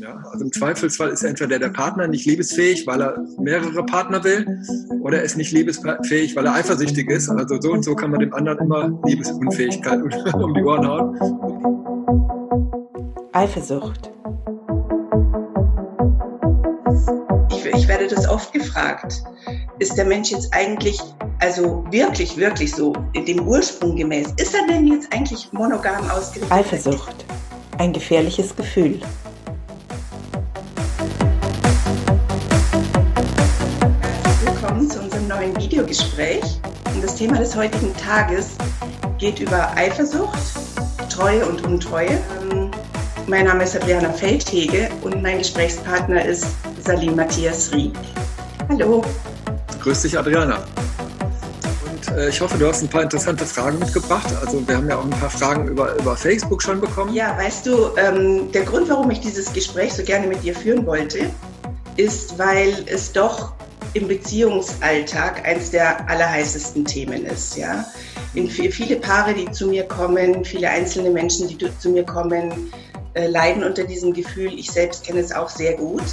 Ja? Also im Zweifelsfall ist entweder der Partner nicht liebesfähig, weil er mehrere Partner will, oder er ist nicht liebesfähig, weil er eifersüchtig ist. Also so und so kann man dem anderen immer Liebesunfähigkeit um die Ohren hauen. Eifersucht. Ich, ich werde das oft gefragt. Ist der Mensch jetzt eigentlich also wirklich, wirklich so dem Ursprung gemäß, ist er denn jetzt eigentlich monogam ausgerichtet? Eifersucht. Ein gefährliches Gefühl. Willkommen zu unserem neuen Videogespräch. Und das Thema des heutigen Tages geht über Eifersucht, Treue und Untreue. Ähm, mein Name ist Adriana Feldhege und mein Gesprächspartner ist Salim Matthias Rieck. Hallo. Grüß dich, Adriana. Äh, ich hoffe, du hast ein paar interessante Fragen mitgebracht. Also wir haben ja auch ein paar Fragen über, über Facebook schon bekommen. Ja, weißt du, ähm, der Grund, warum ich dieses Gespräch so gerne mit dir führen wollte, ist, weil es doch im Beziehungsalltag eines der allerheißesten Themen ist. Ja? In viele Paare, die zu mir kommen, viele einzelne Menschen, die zu mir kommen, äh, leiden unter diesem Gefühl. Ich selbst kenne es auch sehr gut.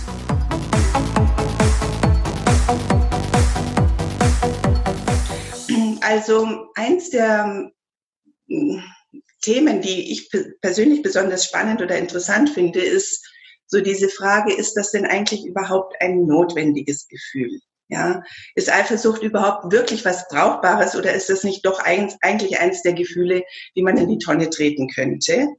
Also eins der hm, Themen, die ich persönlich besonders spannend oder interessant finde, ist so diese Frage, ist das denn eigentlich überhaupt ein notwendiges Gefühl? Ja, ist Eifersucht überhaupt wirklich was Brauchbares oder ist das nicht doch eins, eigentlich eins der Gefühle, die man in die Tonne treten könnte?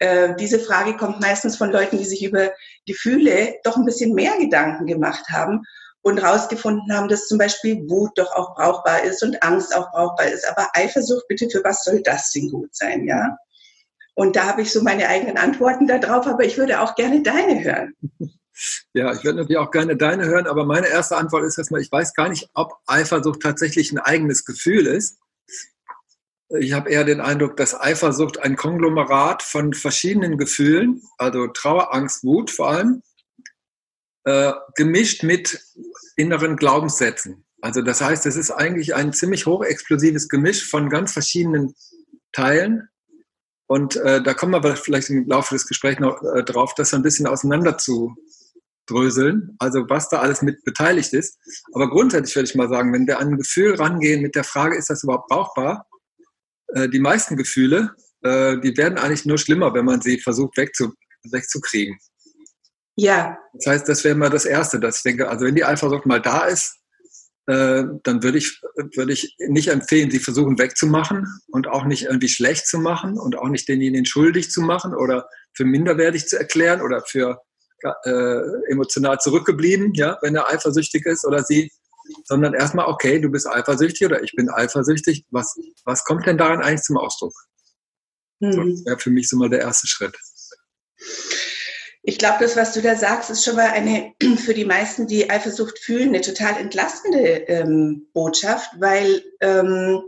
Äh, diese Frage kommt meistens von Leuten, die sich über Gefühle doch ein bisschen mehr Gedanken gemacht haben und herausgefunden haben, dass zum Beispiel Wut doch auch brauchbar ist und Angst auch brauchbar ist. Aber Eifersucht, bitte, für was soll das denn gut sein, ja? Und da habe ich so meine eigenen Antworten darauf, aber ich würde auch gerne deine hören. Ja, ich würde natürlich auch gerne deine hören, aber meine erste Antwort ist erstmal, ich weiß gar nicht, ob Eifersucht tatsächlich ein eigenes Gefühl ist. Ich habe eher den Eindruck, dass Eifersucht ein Konglomerat von verschiedenen Gefühlen, also Trauer, Angst, Wut vor allem, äh, gemischt mit inneren Glaubenssätzen. Also das heißt, es ist eigentlich ein ziemlich hochexplosives Gemisch von ganz verschiedenen Teilen. Und äh, da kommen wir aber vielleicht im Laufe des Gesprächs noch äh, drauf, das ein bisschen auseinander zu dröseln, also was da alles mit beteiligt ist. Aber grundsätzlich würde ich mal sagen, wenn wir an ein Gefühl rangehen mit der Frage, ist das überhaupt brauchbar? Äh, die meisten Gefühle, äh, die werden eigentlich nur schlimmer, wenn man sie versucht wegzu wegzukriegen. Ja. Das heißt, das wäre mal das Erste, dass ich denke, also wenn die Eifersucht mal da ist, äh, dann würde ich, würde ich nicht empfehlen, sie versuchen wegzumachen und auch nicht irgendwie schlecht zu machen und auch nicht denjenigen schuldig zu machen oder für minderwertig zu erklären oder für äh, emotional zurückgeblieben, ja, wenn er eifersüchtig ist oder sie, sondern erstmal, okay, du bist eifersüchtig oder ich bin eifersüchtig. Was, was kommt denn daran eigentlich zum Ausdruck? Mhm. Das wäre für mich so mal der erste Schritt. Ich glaube, das, was du da sagst, ist schon mal eine für die meisten, die Eifersucht fühlen, eine total entlastende ähm, Botschaft, weil ähm,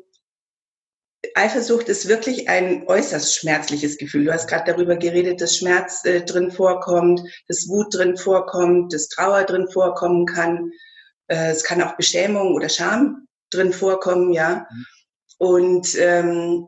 Eifersucht ist wirklich ein äußerst schmerzliches Gefühl. Du hast gerade darüber geredet, dass Schmerz äh, drin vorkommt, dass Wut drin vorkommt, dass Trauer drin vorkommen kann. Äh, es kann auch Beschämung oder Scham drin vorkommen, ja. Mhm. Und ähm,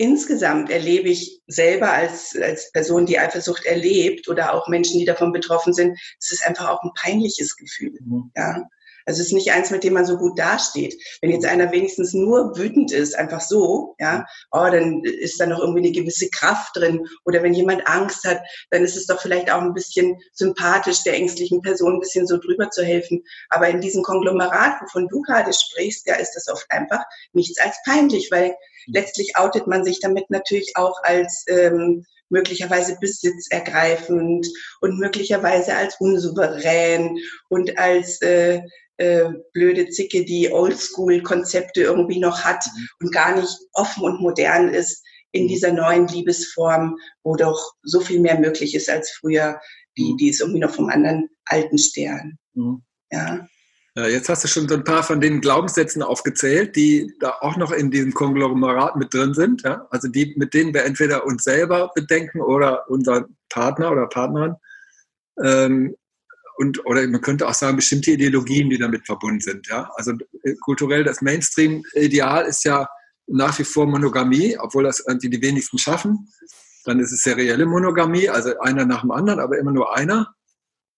insgesamt erlebe ich selber als, als Person, die Eifersucht erlebt oder auch Menschen, die davon betroffen sind, es ist einfach auch ein peinliches Gefühl. Mhm. Ja. Es ist nicht eins, mit dem man so gut dasteht. Wenn jetzt einer wenigstens nur wütend ist, einfach so, ja, oh, dann ist da noch irgendwie eine gewisse Kraft drin. Oder wenn jemand Angst hat, dann ist es doch vielleicht auch ein bisschen sympathisch, der ängstlichen Person ein bisschen so drüber zu helfen. Aber in diesem Konglomerat, wovon du gerade sprichst, ja, ist das oft einfach nichts als peinlich, weil letztlich outet man sich damit natürlich auch als ähm, möglicherweise besitzergreifend und möglicherweise als unsouverän und als äh, äh, blöde Zicke, die Oldschool-Konzepte irgendwie noch hat mhm. und gar nicht offen und modern ist in mhm. dieser neuen Liebesform, wo doch so viel mehr möglich ist als früher, die, mhm. die ist irgendwie noch vom anderen alten Stern. Mhm. Ja. Jetzt hast du schon so ein paar von den Glaubenssätzen aufgezählt, die da auch noch in diesem Konglomerat mit drin sind. Ja? Also die, mit denen wir entweder uns selber bedenken oder unseren Partner oder Partnerin. Ähm, und, oder man könnte auch sagen, bestimmte Ideologien, die damit verbunden sind. Ja? Also äh, kulturell das Mainstream-Ideal ist ja nach wie vor Monogamie, obwohl das irgendwie die wenigsten schaffen. Dann ist es serielle Monogamie, also einer nach dem anderen, aber immer nur einer.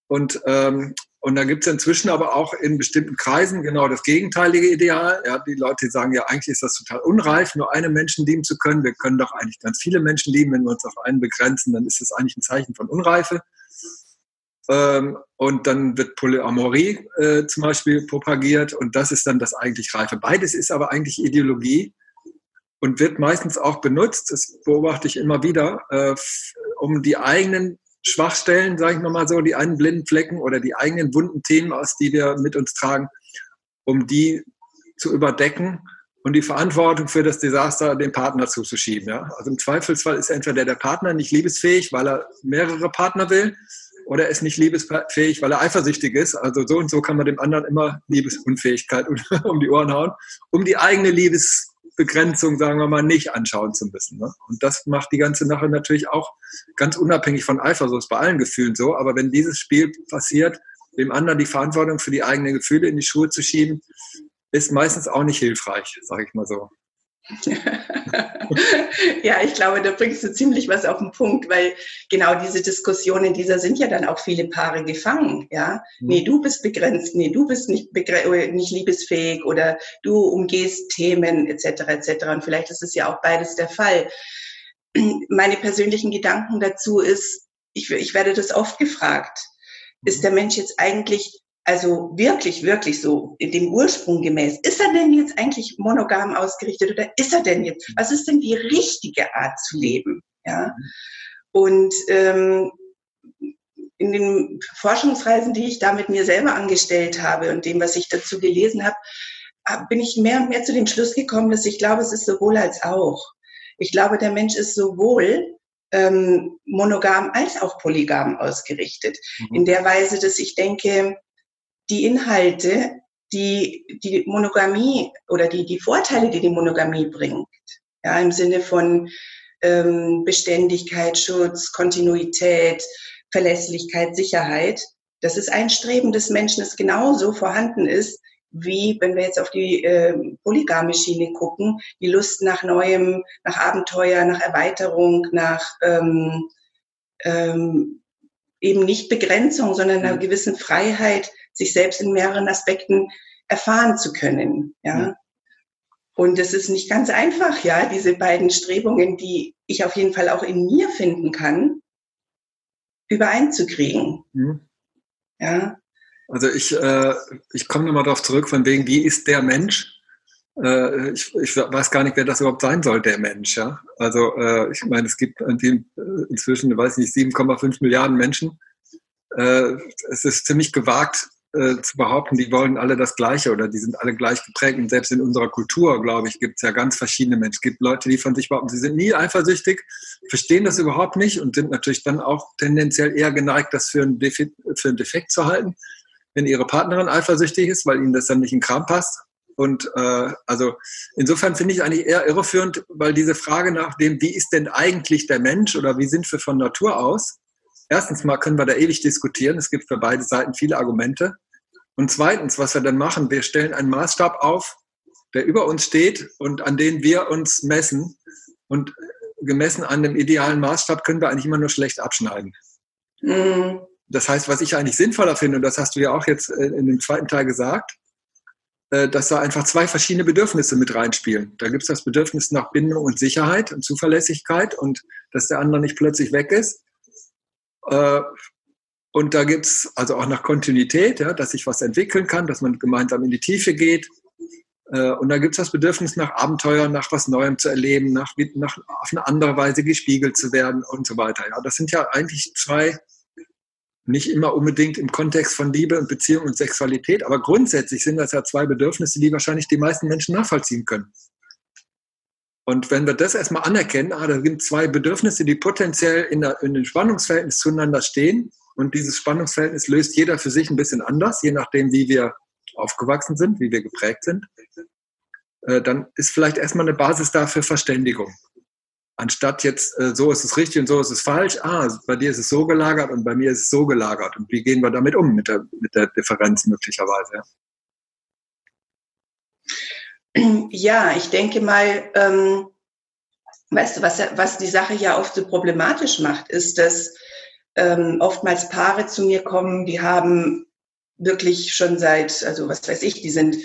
Und, ähm, und da gibt es inzwischen aber auch in bestimmten Kreisen genau das gegenteilige Ideal. Ja, die Leute sagen ja, eigentlich ist das total unreif, nur einen Menschen lieben zu können. Wir können doch eigentlich ganz viele Menschen lieben. Wenn wir uns auf einen begrenzen, dann ist das eigentlich ein Zeichen von Unreife. Ähm, und dann wird Polyamorie äh, zum Beispiel propagiert und das ist dann das eigentlich Reife. Beides ist aber eigentlich Ideologie und wird meistens auch benutzt, das beobachte ich immer wieder, äh, um die eigenen Schwachstellen, sage ich mal so, die einen blinden Flecken oder die eigenen wunden Themen, aus die wir mit uns tragen, um die zu überdecken und die Verantwortung für das Desaster dem Partner zuzuschieben. Ja? Also im Zweifelsfall ist entweder der Partner nicht liebesfähig, weil er mehrere Partner will, oder er ist nicht liebesfähig, weil er eifersüchtig ist. Also so und so kann man dem anderen immer Liebesunfähigkeit um die Ohren hauen, um die eigene Liebesbegrenzung, sagen wir mal, nicht anschauen zu müssen. Ne? Und das macht die ganze Sache natürlich auch ganz unabhängig von Eifersucht bei allen Gefühlen so. Aber wenn dieses Spiel passiert, dem anderen die Verantwortung für die eigenen Gefühle in die Schuhe zu schieben, ist meistens auch nicht hilfreich, sage ich mal so. ja, ich glaube, da bringst du ziemlich was auf den Punkt, weil genau diese Diskussionen, dieser sind ja dann auch viele Paare gefangen. Ja, mhm. nee, du bist begrenzt, nee, du bist nicht, nicht liebesfähig oder du umgehst Themen etc. etc. Und vielleicht ist es ja auch beides der Fall. Meine persönlichen Gedanken dazu ist, ich, ich werde das oft gefragt, ist mhm. der Mensch jetzt eigentlich also wirklich, wirklich so dem Ursprung gemäß, ist er denn jetzt eigentlich monogam ausgerichtet oder ist er denn jetzt, was ist denn die richtige Art zu leben? Ja. Und ähm, in den Forschungsreisen, die ich da mit mir selber angestellt habe und dem, was ich dazu gelesen habe, bin ich mehr und mehr zu dem Schluss gekommen, dass ich glaube, es ist sowohl als auch. Ich glaube, der Mensch ist sowohl ähm, monogam als auch polygam ausgerichtet. Mhm. In der Weise, dass ich denke, die Inhalte, die die Monogamie oder die, die Vorteile, die die Monogamie bringt, ja, im Sinne von ähm, Beständigkeit, Schutz, Kontinuität, Verlässlichkeit, Sicherheit, das ist ein Streben des Menschen, das genauso vorhanden ist, wie wenn wir jetzt auf die äh, polygame Schiene gucken, die Lust nach Neuem, nach Abenteuer, nach Erweiterung, nach ähm, ähm, eben nicht Begrenzung, sondern einer mhm. gewissen Freiheit, sich selbst in mehreren Aspekten erfahren zu können. Ja. ja. Und es ist nicht ganz einfach, ja, diese beiden Strebungen, die ich auf jeden Fall auch in mir finden kann, übereinzukriegen. Mhm. Ja. Also ich, äh, ich komme nochmal darauf zurück, von wegen, wie ist der Mensch? Äh, ich, ich weiß gar nicht, wer das überhaupt sein soll, der Mensch. Ja? Also äh, ich meine, es gibt inzwischen, weiß nicht, 7,5 Milliarden Menschen. Äh, es ist ziemlich gewagt, äh, zu behaupten, die wollen alle das Gleiche oder die sind alle gleich geprägt. Und selbst in unserer Kultur, glaube ich, gibt es ja ganz verschiedene Menschen. Es gibt Leute, die von sich behaupten, sie sind nie eifersüchtig, verstehen das überhaupt nicht und sind natürlich dann auch tendenziell eher geneigt, das für einen Defekt, für einen Defekt zu halten, wenn ihre Partnerin eifersüchtig ist, weil ihnen das dann nicht in Kram passt. Und äh, also insofern finde ich eigentlich eher irreführend, weil diese Frage nach dem, wie ist denn eigentlich der Mensch oder wie sind wir von Natur aus, erstens mal können wir da ewig diskutieren. Es gibt für beide Seiten viele Argumente. Und zweitens, was wir dann machen, wir stellen einen Maßstab auf, der über uns steht und an den wir uns messen. Und gemessen an dem idealen Maßstab können wir eigentlich immer nur schlecht abschneiden. Mhm. Das heißt, was ich eigentlich sinnvoller finde, und das hast du ja auch jetzt äh, in dem zweiten Teil gesagt, dass da einfach zwei verschiedene Bedürfnisse mit reinspielen. Da gibt es das Bedürfnis nach Bindung und Sicherheit und Zuverlässigkeit und dass der andere nicht plötzlich weg ist. Äh, und da gibt es also auch nach Kontinuität, ja, dass sich was entwickeln kann, dass man gemeinsam in die Tiefe geht. Äh, und da gibt es das Bedürfnis nach Abenteuer, nach was Neuem zu erleben, nach, nach auf eine andere Weise gespiegelt zu werden und so weiter. Ja, das sind ja eigentlich zwei, nicht immer unbedingt im Kontext von Liebe und Beziehung und Sexualität, aber grundsätzlich sind das ja zwei Bedürfnisse, die wahrscheinlich die meisten Menschen nachvollziehen können. Und wenn wir das erstmal anerkennen, ah, da sind zwei Bedürfnisse, die potenziell in, der, in den Spannungsverhältnis zueinander stehen, und dieses Spannungsverhältnis löst jeder für sich ein bisschen anders, je nachdem, wie wir aufgewachsen sind, wie wir geprägt sind. Äh, dann ist vielleicht erstmal eine Basis da für Verständigung. Anstatt jetzt, äh, so ist es richtig und so ist es falsch, ah, bei dir ist es so gelagert und bei mir ist es so gelagert. Und wie gehen wir damit um, mit der, mit der Differenz möglicherweise? Ja, ich denke mal, ähm, weißt du, was, was die Sache ja oft so problematisch macht, ist, dass ähm, oftmals Paare zu mir kommen, die haben wirklich schon seit, also was weiß ich, die sind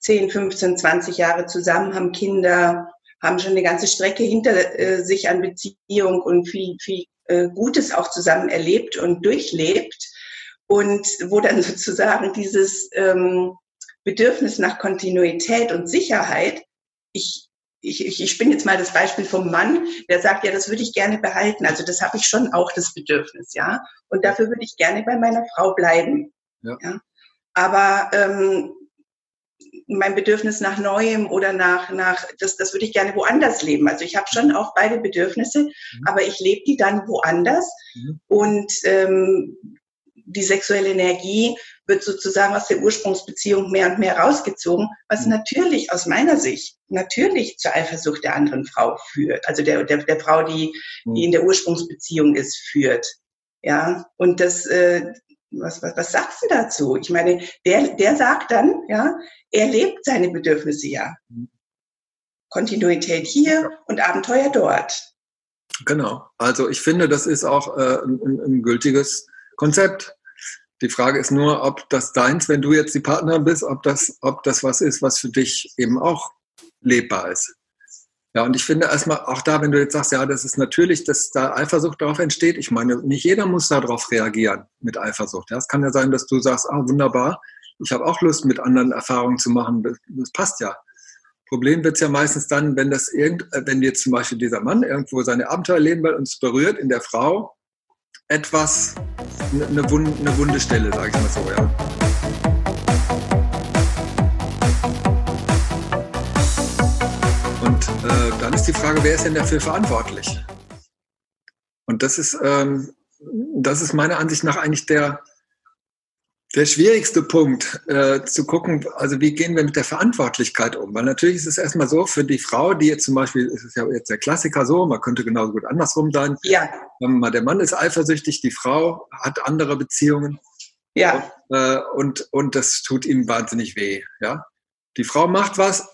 10, 15, 20 Jahre zusammen, haben Kinder, haben schon eine ganze Strecke hinter äh, sich an Beziehung und viel, viel äh, Gutes auch zusammen erlebt und durchlebt. Und wo dann sozusagen dieses ähm, Bedürfnis nach Kontinuität und Sicherheit, ich, ich, ich, ich bin jetzt mal das Beispiel vom Mann, der sagt, ja, das würde ich gerne behalten. Also das habe ich schon auch das Bedürfnis, ja. Und dafür würde ich gerne bei meiner Frau bleiben. Ja. ja? Aber ähm, mein Bedürfnis nach Neuem oder nach, nach das, das würde ich gerne woanders leben. Also ich habe schon auch beide Bedürfnisse, mhm. aber ich lebe die dann woanders. Mhm. Und ähm, die sexuelle Energie wird sozusagen aus der Ursprungsbeziehung mehr und mehr rausgezogen, was mhm. natürlich aus meiner Sicht natürlich zur Eifersucht der anderen Frau führt, also der, der, der Frau, die, die mhm. in der Ursprungsbeziehung ist, führt. Ja, und das, äh, was, was, was sagst du dazu? Ich meine, der, der sagt dann, ja, er lebt seine Bedürfnisse ja. Mhm. Kontinuität hier und Abenteuer dort. Genau. Also ich finde, das ist auch äh, ein, ein, gültiges Konzept. Die Frage ist nur, ob das deins, wenn du jetzt die Partnerin bist, ob das, ob das was ist, was für dich eben auch lebbar ist. Ja, und ich finde erstmal auch da, wenn du jetzt sagst, ja, das ist natürlich, dass da Eifersucht darauf entsteht. Ich meine, nicht jeder muss darauf reagieren mit Eifersucht. Ja, es kann ja sein, dass du sagst, ah, wunderbar, ich habe auch Lust, mit anderen Erfahrungen zu machen. Das, das passt ja. Problem wird es ja meistens dann, wenn das irgend, wenn jetzt zum Beispiel dieser Mann irgendwo seine Abenteuer leben will und es berührt in der Frau etwas, eine, Wund, eine wunde Stelle, sage ich mal so, ja. Äh, dann ist die Frage, wer ist denn dafür verantwortlich? Und das ist, ähm, das ist meiner Ansicht nach eigentlich der, der schwierigste Punkt, äh, zu gucken, also wie gehen wir mit der Verantwortlichkeit um? Weil natürlich ist es erstmal so, für die Frau, die jetzt zum Beispiel, ist es ja jetzt der Klassiker so, man könnte genauso gut andersrum sein. Ja. Mal, der Mann ist eifersüchtig, die Frau hat andere Beziehungen. Ja. Und, äh, und, und das tut ihm wahnsinnig weh. Ja. Die Frau macht was,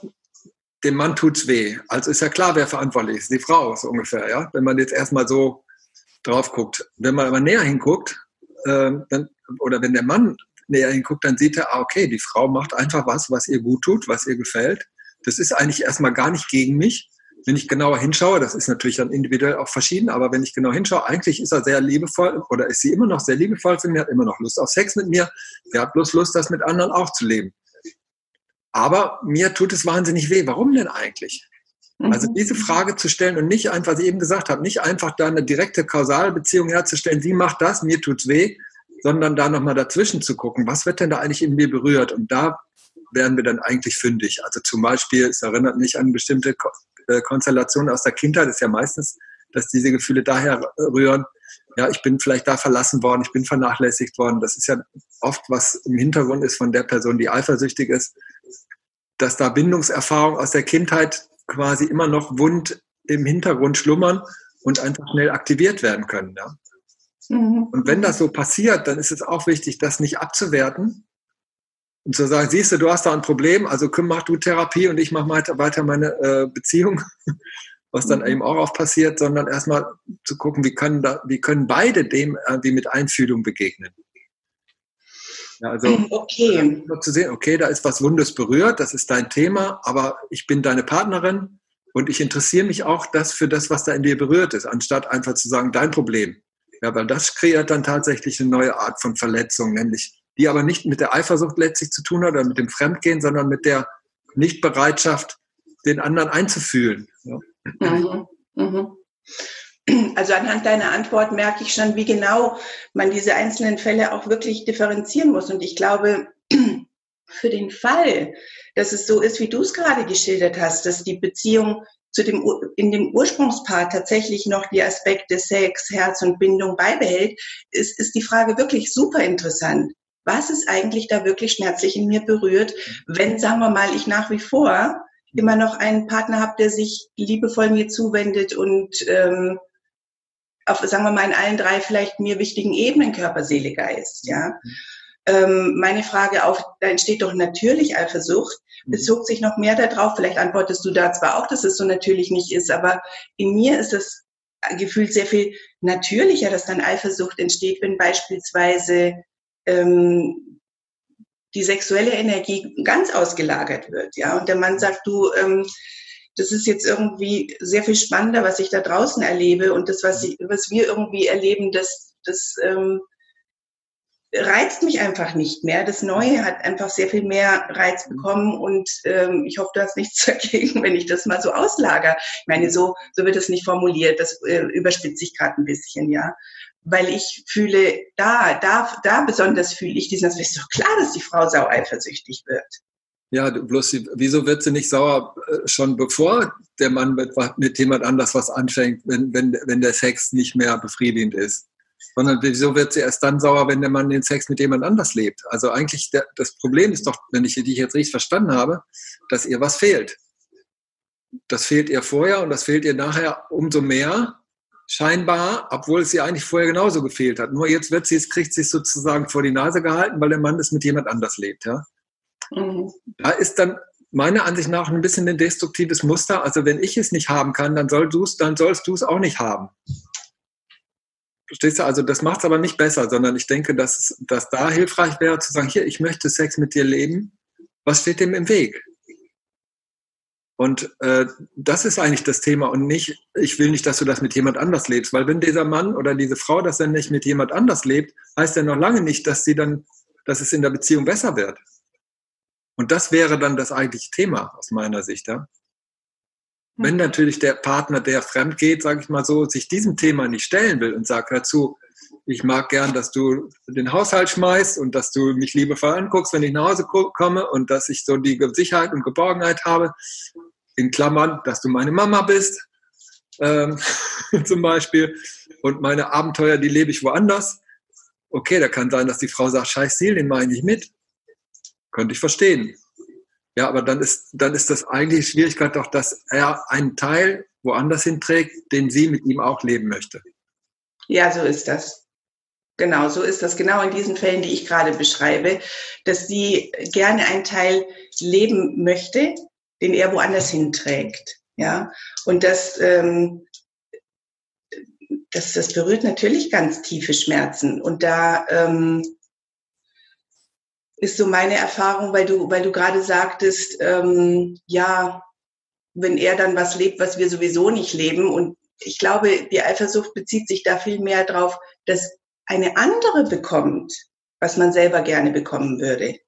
dem Mann tut's weh. Also ist ja klar, wer verantwortlich ist. Die Frau so ungefähr, ja. Wenn man jetzt erstmal so drauf guckt. Wenn man aber näher hinguckt, äh, dann, oder wenn der Mann näher hinguckt, dann sieht er, ah, okay, die Frau macht einfach was, was ihr gut tut, was ihr gefällt. Das ist eigentlich erstmal gar nicht gegen mich. Wenn ich genauer hinschaue, das ist natürlich dann individuell auch verschieden, aber wenn ich genau hinschaue, eigentlich ist er sehr liebevoll oder ist sie immer noch sehr liebevoll zu mir, hat immer noch Lust auf Sex mit mir. Sie hat bloß Lust, das mit anderen auch zu leben. Aber mir tut es wahnsinnig weh. Warum denn eigentlich? Mhm. Also diese Frage zu stellen und nicht einfach, was ich eben gesagt habe, nicht einfach da eine direkte Kausalbeziehung herzustellen, sie macht das, mir tut's weh, sondern da nochmal dazwischen zu gucken, was wird denn da eigentlich in mir berührt? Und da werden wir dann eigentlich fündig. Also zum Beispiel, es erinnert mich an bestimmte äh, Konstellationen aus der Kindheit, ist ja meistens, dass diese Gefühle daher rühren, ja, ich bin vielleicht da verlassen worden, ich bin vernachlässigt worden. Das ist ja oft, was im Hintergrund ist von der Person, die eifersüchtig ist, dass da Bindungserfahrungen aus der Kindheit quasi immer noch wund im Hintergrund schlummern und einfach schnell aktiviert werden können. Ja? Mhm. Und wenn das so passiert, dann ist es auch wichtig, das nicht abzuwerten und zu sagen, siehst du, du hast da ein Problem, also mach du Therapie und ich mache weiter meine äh, Beziehung, was dann mhm. eben auch oft passiert, sondern erstmal zu gucken, wie können, da, wie können beide dem irgendwie mit Einfühlung begegnen. Ja, also okay. Äh, zu sehen, okay, da ist was Wundes berührt, das ist dein Thema, aber ich bin deine Partnerin und ich interessiere mich auch das für das, was da in dir berührt ist, anstatt einfach zu sagen, dein Problem. Ja, weil das kreiert dann tatsächlich eine neue Art von Verletzung, nämlich die aber nicht mit der Eifersucht letztlich zu tun hat oder mit dem Fremdgehen, sondern mit der Nichtbereitschaft, den anderen einzufühlen. Ja. Mhm. Mhm. Also anhand deiner Antwort merke ich schon, wie genau man diese einzelnen Fälle auch wirklich differenzieren muss. Und ich glaube, für den Fall, dass es so ist, wie du es gerade geschildert hast, dass die Beziehung zu dem, in dem Ursprungspaar tatsächlich noch die Aspekte Sex, Herz und Bindung beibehält, ist, ist die Frage wirklich super interessant. Was ist eigentlich da wirklich schmerzlich in mir berührt, wenn, sagen wir mal, ich nach wie vor immer noch einen Partner habe, der sich liebevoll mir zuwendet und ähm, auf, sagen wir mal, in allen drei vielleicht mir wichtigen Ebenen Körper, Seele, Geist, ja. ähm, meine Frage auf, da entsteht doch natürlich Eifersucht, mhm. bezog sich noch mehr darauf, vielleicht antwortest du da zwar auch, dass es so natürlich nicht ist, aber in mir ist es gefühlt sehr viel natürlicher, dass dann Eifersucht entsteht, wenn beispielsweise ähm, die sexuelle Energie ganz ausgelagert wird, ja, und der Mann sagt, du, ähm, das ist jetzt irgendwie sehr viel spannender, was ich da draußen erlebe und das, was, ich, was wir irgendwie erleben, das, das ähm, reizt mich einfach nicht mehr. Das Neue hat einfach sehr viel mehr Reiz mhm. bekommen und ähm, ich hoffe, du hast nichts dagegen, wenn ich das mal so auslager. Ich meine, so, so wird es nicht formuliert, das äh, überspitze ich gerade ein bisschen, ja. Weil ich fühle, da, da, da besonders fühle ich diesen, es ist doch klar, dass die Frau sau eifersüchtig wird. Ja, bloß wieso wird sie nicht sauer äh, schon bevor der Mann mit, mit jemand anders was anfängt, wenn, wenn, wenn der Sex nicht mehr befriedigend ist? sondern wieso wird sie erst dann sauer, wenn der Mann den Sex mit jemand anders lebt? Also eigentlich der, das Problem ist doch, wenn ich dich jetzt richtig verstanden habe, dass ihr was fehlt. Das fehlt ihr vorher und das fehlt ihr nachher umso mehr, scheinbar, obwohl es ihr eigentlich vorher genauso gefehlt hat. Nur jetzt wird sie es, kriegt sie sozusagen vor die Nase gehalten, weil der Mann es mit jemand anders lebt. Ja? Mhm. Da ist dann meiner Ansicht nach ein bisschen ein destruktives Muster. Also wenn ich es nicht haben kann, dann, soll dann sollst du es auch nicht haben. Verstehst du? Also das macht es aber nicht besser, sondern ich denke, dass, dass da hilfreich wäre zu sagen, hier, ich möchte Sex mit dir leben. Was steht dem im Weg? Und äh, das ist eigentlich das Thema und nicht, ich will nicht, dass du das mit jemand anders lebst, weil wenn dieser Mann oder diese Frau das dann nicht mit jemand anders lebt, heißt ja noch lange nicht, dass sie dann, dass es in der Beziehung besser wird. Und das wäre dann das eigentliche Thema aus meiner Sicht. Ja? Wenn mhm. natürlich der Partner, der fremd geht, sage ich mal so, sich diesem Thema nicht stellen will und sagt dazu, ich mag gern, dass du den Haushalt schmeißt und dass du mich liebevoll anguckst, wenn ich nach Hause komme und dass ich so die Sicherheit und Geborgenheit habe, in Klammern, dass du meine Mama bist, ähm, zum Beispiel, und meine Abenteuer, die lebe ich woanders. Okay, da kann sein, dass die Frau sagt, scheiß Ziel, den mache ich mit. Könnte ich verstehen. Ja, aber dann ist, dann ist das eigentlich die Schwierigkeit doch, dass er einen Teil woanders hinträgt, den sie mit ihm auch leben möchte. Ja, so ist das. Genau, so ist das. Genau in diesen Fällen, die ich gerade beschreibe, dass sie gerne einen Teil leben möchte, den er woanders hinträgt. Ja, und das, ähm, das, das berührt natürlich ganz tiefe Schmerzen. Und da ähm, ist so meine Erfahrung, weil du, weil du gerade sagtest, ähm, ja, wenn er dann was lebt, was wir sowieso nicht leben. Und ich glaube, die Eifersucht bezieht sich da viel mehr drauf, dass eine andere bekommt, was man selber gerne bekommen würde.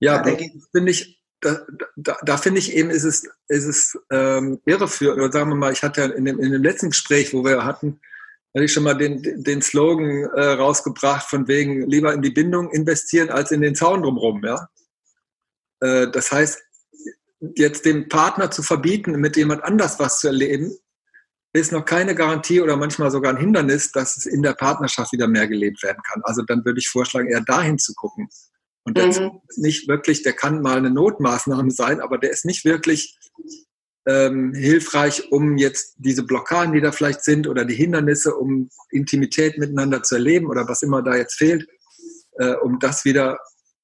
Ja, da finde ich, da, da, da finde ich eben, ist es, ist es ähm, irreführend. Oder sagen wir mal, ich hatte ja in dem, in dem letzten Gespräch, wo wir hatten, hatte ich schon mal den, den Slogan äh, rausgebracht, von wegen lieber in die Bindung investieren als in den Zaun drumherum. Ja? Äh, das heißt, jetzt dem Partner zu verbieten, mit jemand anders was zu erleben, ist noch keine Garantie oder manchmal sogar ein Hindernis, dass es in der Partnerschaft wieder mehr gelebt werden kann. Also dann würde ich vorschlagen, eher dahin zu gucken. Und der mhm. ist nicht wirklich, der kann mal eine Notmaßnahme sein, aber der ist nicht wirklich ähm, hilfreich, um jetzt diese Blockaden, die da vielleicht sind oder die Hindernisse, um Intimität miteinander zu erleben oder was immer da jetzt fehlt, äh, um das wieder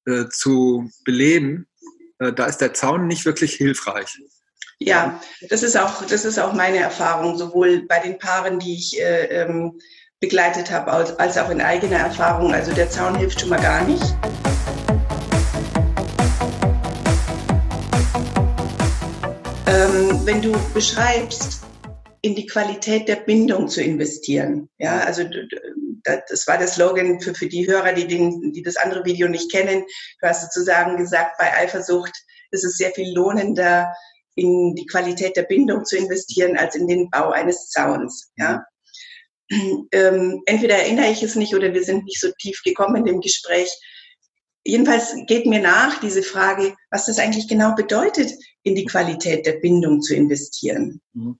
äh, zu beleben. Äh, da ist der Zaun nicht wirklich hilfreich. Ja, das ist auch, das ist auch meine Erfahrung, sowohl bei den Paaren, die ich äh, ähm, begleitet habe, als, als auch in eigener Erfahrung. Also der Zaun hilft schon mal gar nicht. Wenn du beschreibst, in die Qualität der Bindung zu investieren. Ja, also das war der Slogan für, für die Hörer, die, den, die das andere Video nicht kennen. Du hast sozusagen gesagt, bei Eifersucht ist es sehr viel lohnender, in die Qualität der Bindung zu investieren, als in den Bau eines Zauns. Ja. Ähm, entweder erinnere ich es nicht oder wir sind nicht so tief gekommen in dem Gespräch. Jedenfalls geht mir nach diese Frage, was das eigentlich genau bedeutet, in die Qualität der Bindung zu investieren. Mhm.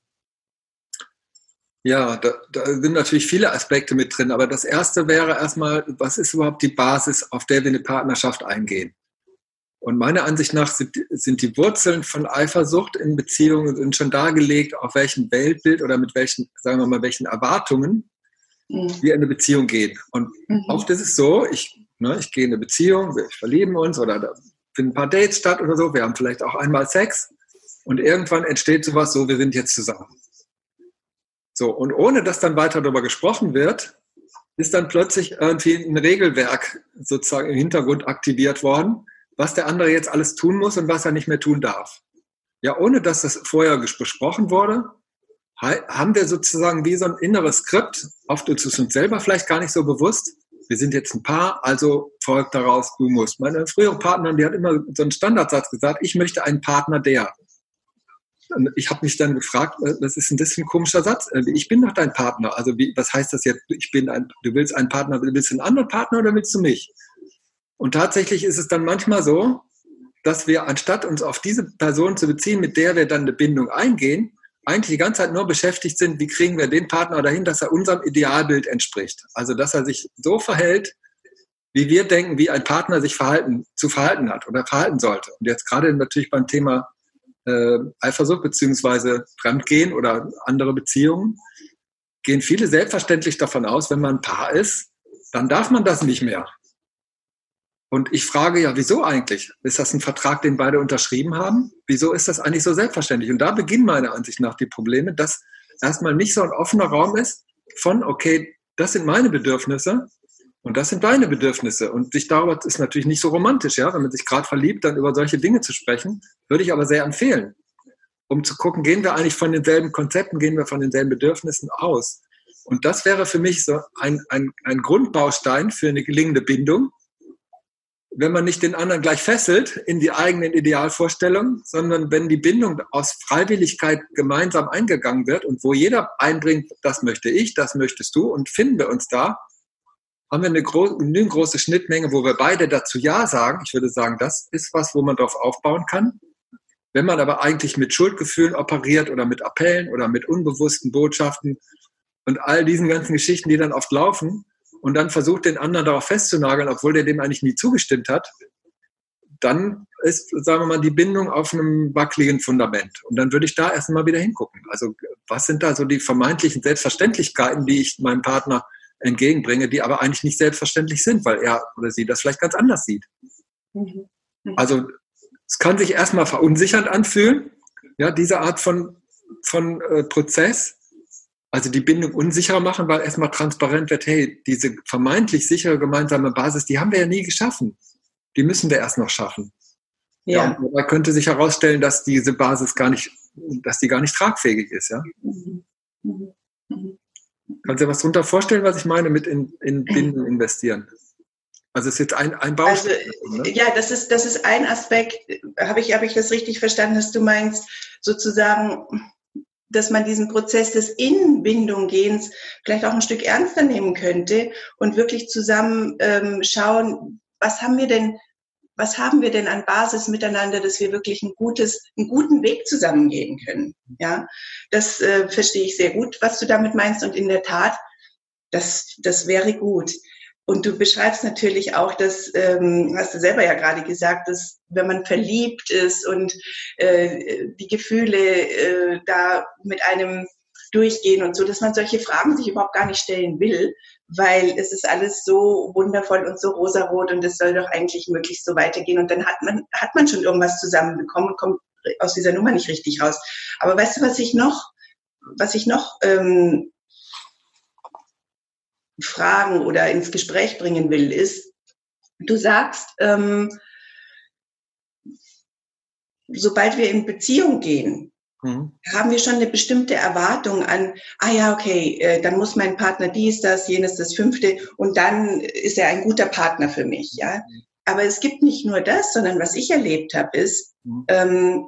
Ja, da, da, sind natürlich viele Aspekte mit drin, aber das erste wäre erstmal, was ist überhaupt die Basis, auf der wir eine Partnerschaft eingehen? Und meiner Ansicht nach sind, sind die Wurzeln von Eifersucht in Beziehungen sind schon dargelegt, auf welchem Weltbild oder mit welchen, sagen wir mal, welchen Erwartungen mhm. wir in eine Beziehung gehen. Und mhm. oft ist es so, ich Ne? Ich gehe in eine Beziehung, wir verlieben uns oder finden ein paar Dates statt oder so, wir haben vielleicht auch einmal Sex und irgendwann entsteht sowas so, wir sind jetzt zusammen. So, und ohne dass dann weiter darüber gesprochen wird, ist dann plötzlich irgendwie ein Regelwerk sozusagen im Hintergrund aktiviert worden, was der andere jetzt alles tun muss und was er nicht mehr tun darf. Ja, ohne dass das vorher besprochen wurde, haben wir sozusagen wie so ein inneres Skript, oft ist es uns selber vielleicht gar nicht so bewusst. Wir sind jetzt ein Paar, also folgt daraus, du musst. Meine frühere Partnerin, die hat immer so einen Standardsatz gesagt, ich möchte einen Partner, der. Und ich habe mich dann gefragt, ist denn das für ein komischer Satz? Äh, ich bin doch dein Partner. Also wie, was heißt das jetzt? Ich bin ein, du willst einen Partner, willst du einen anderen Partner oder willst du mich? Und tatsächlich ist es dann manchmal so, dass wir anstatt uns auf diese Person zu beziehen, mit der wir dann eine Bindung eingehen, eigentlich die ganze Zeit nur beschäftigt sind, wie kriegen wir den Partner dahin, dass er unserem Idealbild entspricht. Also dass er sich so verhält, wie wir denken, wie ein Partner sich verhalten, zu verhalten hat oder verhalten sollte. Und jetzt gerade natürlich beim Thema äh, Eifersucht beziehungsweise Fremdgehen oder andere Beziehungen, gehen viele selbstverständlich davon aus, wenn man ein Paar ist, dann darf man das nicht mehr. Und ich frage ja, wieso eigentlich? Ist das ein Vertrag, den beide unterschrieben haben? Wieso ist das eigentlich so selbstverständlich? Und da beginnen meiner Ansicht nach die Probleme, dass erstmal nicht so ein offener Raum ist von, okay, das sind meine Bedürfnisse und das sind deine Bedürfnisse. Und sich darüber ist natürlich nicht so romantisch, ja, wenn man sich gerade verliebt, dann über solche Dinge zu sprechen, würde ich aber sehr empfehlen, um zu gucken, gehen wir eigentlich von denselben Konzepten, gehen wir von denselben Bedürfnissen aus. Und das wäre für mich so ein, ein, ein Grundbaustein für eine gelingende Bindung, wenn man nicht den anderen gleich fesselt in die eigenen Idealvorstellungen, sondern wenn die Bindung aus Freiwilligkeit gemeinsam eingegangen wird und wo jeder einbringt, das möchte ich, das möchtest du und finden wir uns da, haben wir eine, eine große Schnittmenge, wo wir beide dazu Ja sagen. Ich würde sagen, das ist was, wo man darauf aufbauen kann. Wenn man aber eigentlich mit Schuldgefühlen operiert oder mit Appellen oder mit unbewussten Botschaften und all diesen ganzen Geschichten, die dann oft laufen, und dann versucht, den anderen darauf festzunageln, obwohl der dem eigentlich nie zugestimmt hat, dann ist, sagen wir mal, die Bindung auf einem wackeligen Fundament. Und dann würde ich da erstmal wieder hingucken. Also was sind da so die vermeintlichen Selbstverständlichkeiten, die ich meinem Partner entgegenbringe, die aber eigentlich nicht selbstverständlich sind, weil er oder sie das vielleicht ganz anders sieht. Mhm. Also es kann sich erstmal verunsichernd anfühlen, ja, diese Art von, von äh, Prozess, also die Bindung unsicherer machen, weil erstmal transparent wird, hey, diese vermeintlich sichere gemeinsame Basis, die haben wir ja nie geschaffen. Die müssen wir erst noch schaffen. Ja. ja da könnte sich herausstellen, dass diese Basis gar nicht, dass die gar nicht tragfähig ist, ja. Mhm. Mhm. Mhm. Kannst du dir was darunter vorstellen, was ich meine mit in, in Binden investieren? Also ist jetzt ein, ein Baustein. Also, ne? Ja, das ist, das ist ein Aspekt. Habe ich, habe ich das richtig verstanden, dass du meinst, sozusagen, dass man diesen Prozess des Inbindunggehens vielleicht auch ein Stück ernster nehmen könnte und wirklich zusammen ähm, schauen, was haben wir denn was haben wir denn an Basis miteinander, dass wir wirklich ein gutes, einen guten Weg zusammengehen können. Ja, das äh, verstehe ich sehr gut, was du damit meinst. Und in der Tat, das, das wäre gut. Und du beschreibst natürlich auch, dass, ähm, hast du selber ja gerade gesagt, dass wenn man verliebt ist und äh, die Gefühle äh, da mit einem durchgehen und so, dass man solche Fragen sich überhaupt gar nicht stellen will, weil es ist alles so wundervoll und so rosarot und es soll doch eigentlich möglichst so weitergehen und dann hat man, hat man schon irgendwas zusammenbekommen und kommt aus dieser Nummer nicht richtig raus. Aber weißt du, was ich noch, was ich noch ähm, fragen oder ins Gespräch bringen will, ist, du sagst, ähm, sobald wir in Beziehung gehen, mhm. haben wir schon eine bestimmte Erwartung an, ah ja, okay, äh, dann muss mein Partner dies, das, jenes, das fünfte und dann ist er ein guter Partner für mich, ja. Mhm. Aber es gibt nicht nur das, sondern was ich erlebt habe, ist, mhm. ähm,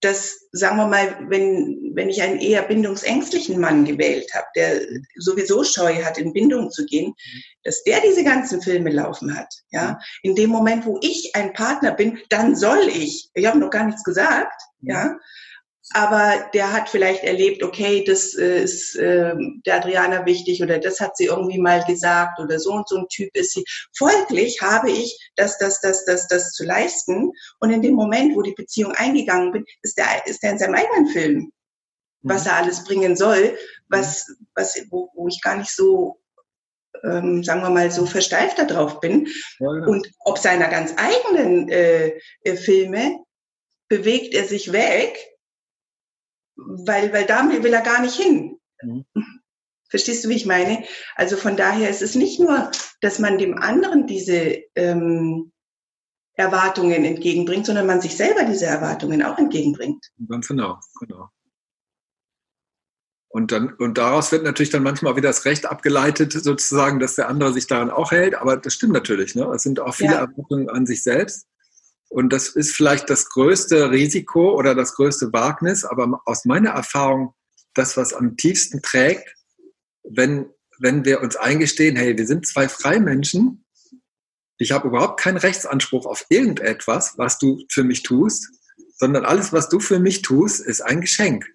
dass, sagen wir mal, wenn, wenn ich einen eher bindungsängstlichen Mann gewählt habe, der sowieso Scheu hat, in Bindung zu gehen, dass der diese ganzen Filme laufen hat. Ja, in dem Moment, wo ich ein Partner bin, dann soll ich. Ich habe noch gar nichts gesagt. Ja, aber der hat vielleicht erlebt, okay, das ist äh, der Adriana wichtig oder das hat sie irgendwie mal gesagt oder so und so ein Typ ist sie. Folglich habe ich das, das, das, das, das zu leisten und in dem Moment, wo die Beziehung eingegangen bin, ist der, ist der in seinem eigenen Film, was mhm. er alles bringen soll, was, was, wo, wo ich gar nicht so ähm, sagen wir mal so, versteift darauf bin. Ja. Und ob seiner ganz eigenen äh, äh, Filme bewegt er sich weg, weil, weil da will er gar nicht hin. Mhm. Verstehst du, wie ich meine? Also von daher ist es nicht nur, dass man dem anderen diese ähm, Erwartungen entgegenbringt, sondern man sich selber diese Erwartungen auch entgegenbringt. Ganz genau, genau. Und, dann, und daraus wird natürlich dann manchmal wieder das Recht abgeleitet, sozusagen, dass der andere sich daran auch hält. Aber das stimmt natürlich. Ne? Es sind auch viele ja. Erwartungen an sich selbst. Und das ist vielleicht das größte Risiko oder das größte Wagnis. Aber aus meiner Erfahrung, das, was am tiefsten trägt, wenn, wenn wir uns eingestehen, hey, wir sind zwei Freimenschen. Ich habe überhaupt keinen Rechtsanspruch auf irgendetwas, was du für mich tust, sondern alles, was du für mich tust, ist ein Geschenk.